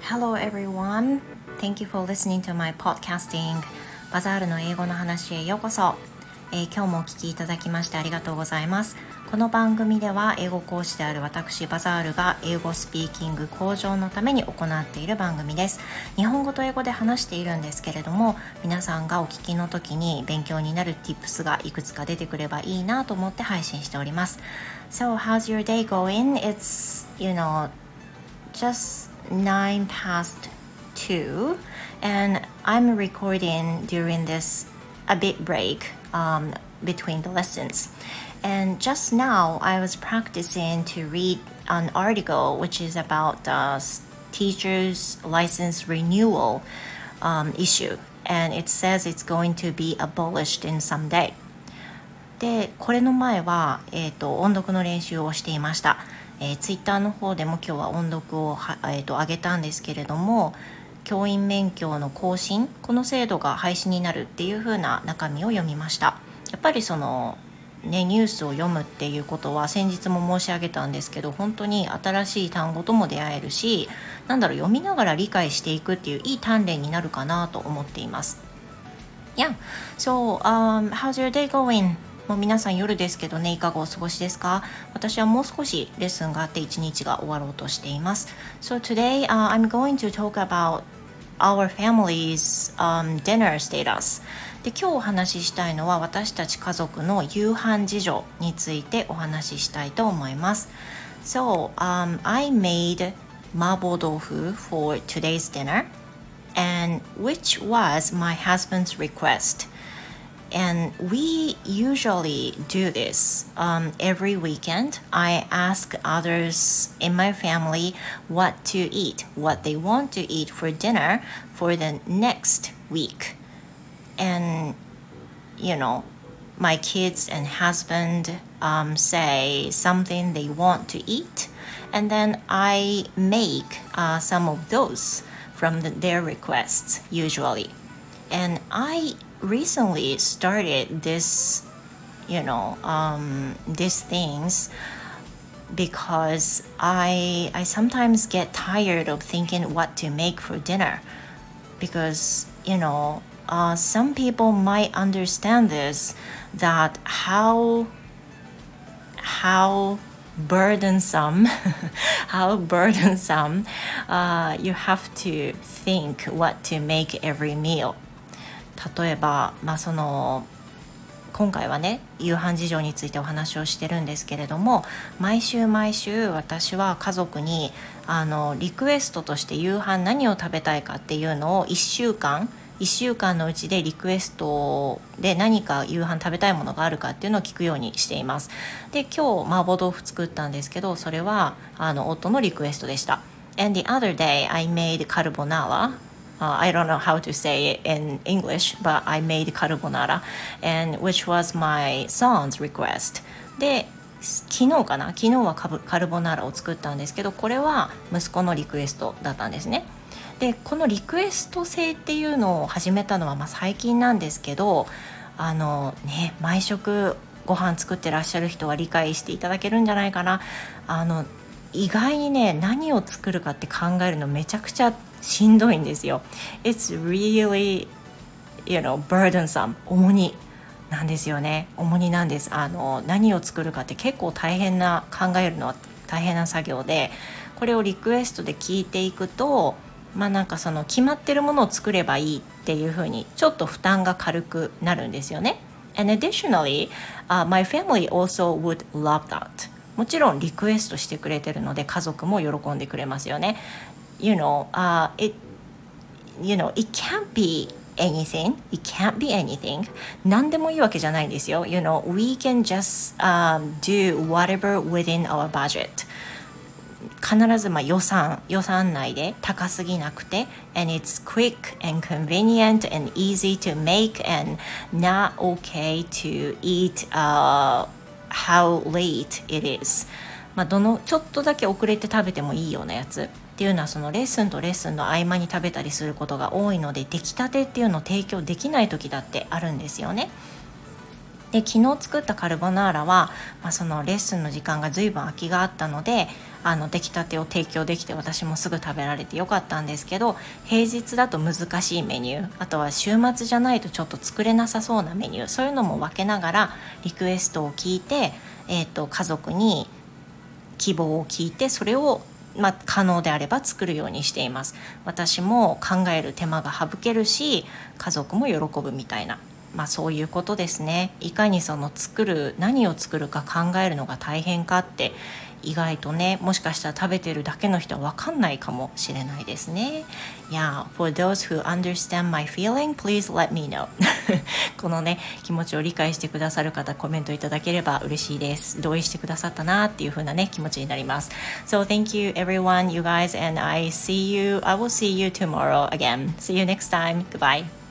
Hello everyone. Thank you for listening to my podcasting. バザールの英語の話へようこそ。えー、今日もお聞きいただきましてありがとうございます。この番組では英語講師である私バザールが英語スピーキング向上のために行っている番組です。日本語と英語で話しているんですけれども、皆さんがお聞きの時に勉強になる tips がいくつか出てくればいいなと思って配信しております。So how's your day going? It's, you know, just 9 past 2 and I'm recording during this a bit break um, between the lessons. And just now I was practicing to read an article which is about the teachers license renewal um, issue and it says it's going to be abolished in some day. でこれの前は、えーと音読の練習をしていました。えー、ツイッターの方でも今日は音読を、えーと、上げたんですけれども教員免許の更新この制度が廃止になるっていう風な中身を読みましたやっぱりそのね、ニュースを読むっていうことは先日も申し上げたんですけど本当に新しい単語とも出会えるしなんだろう読みながら理解していくっていういい鍛錬になるかなと思っています。Yeah, so、um, how's your day going? もう皆さん夜ですけどねいかがお過ごしですか？私はもう少しレッスンがあって一日が終わろうとしています So today、uh, I'm going to talk about our family's、um, dinner status で今日お話ししたいのは私たち家族の夕飯事情についてお話ししたいと思います So、um, I made 麻婆豆腐 for today's dinner and which was my husband's request and we usually do this um, every weekend. I ask others in my family what to eat, what they want to eat for dinner for the next week. And, you know, my kids and husband um, say something they want to eat, and then I make uh, some of those from the, their requests usually. And I recently started this you know um, these things because I I sometimes get tired of thinking what to make for dinner because you know uh, some people might understand this that how how burdensome how burdensome uh, you have to think what to make every meal 例えば、まあ、その今回はね夕飯事情についてお話をしてるんですけれども毎週毎週私は家族にあのリクエストとして夕飯何を食べたいかっていうのを1週間1週間のうちでリクエストで何か夕飯食べたいものがあるかっていうのを聞くようにしています。で今日麻婆豆腐作ったんですけどそれはあの夫のリクエストでした。And the other day I made carbonara uh, I don't know how to say it in English, but I made carbonara, and which was my son's request. で昨日かな？昨日はカルボナーラを作ったんですけどこれは息子のリクエストだったんですね。でこのリクエスト制っていうのを始めたのはまあ最近なんですけどあのね毎食ご飯作ってらっしゃる人は理解していただけるんじゃないかなあの意外にね何を作るかって考えるのめちゃくちゃしんどいんですよ。It's really, you know, burdensome. 重荷なんですよね。重荷なんです。あの何を作るかって結構大変な考えるのは大変な作業でこれをリクエストで聞いていくとまあなんかその決まってるものを作ればいいっていうふうにちょっと負担が軽くなるんですよね。And additionally,、uh, my family also would love that. もちろんリクエストしてくれてるので家族も喜んでくれますよね。You know, uh, it, you know, it can't be anything. It can't be anything. 何でもいいわけじゃないんですよ。You know, we can just、um, do whatever within our budget. 必ずまあ予算予算内で高すぎなくて and it's quick and convenient and easy to make and not okay to eat、uh, how late it is まあどのちょっとだけ遅れて食べてもいいようなやつっていうのはそのレッスンとレッスンの合間に食べたりすることが多いので出来たてっていうのを提供できない時だってあるんですよね。で昨日作ったカルボナーラは、まあ、そのレッスンの時間が随分空きがあったのであの出来たてを提供できて私もすぐ食べられてよかったんですけど平日だと難しいメニューあとは週末じゃないとちょっと作れなさそうなメニューそういうのも分けながらリクエストを聞いて、えーと、家族に希望を聞いてそれをまあ、可能であれば作るようにしています。私も考える手間が省けるし家族も喜ぶみたいな。まあ、そういうことですねいかにその作る何を作るか考えるのが大変かって意外とねもしかしたら食べてるだけの人は分かんないかもしれないですね Yeah, for those who understand my feeling, please let me know このね気持ちを理解してくださる方コメントいただければ嬉しいです同意してくださったなっていう風なね気持ちになります So thank you everyone you guys and I see you I will see you tomorrow again see you next time goodbye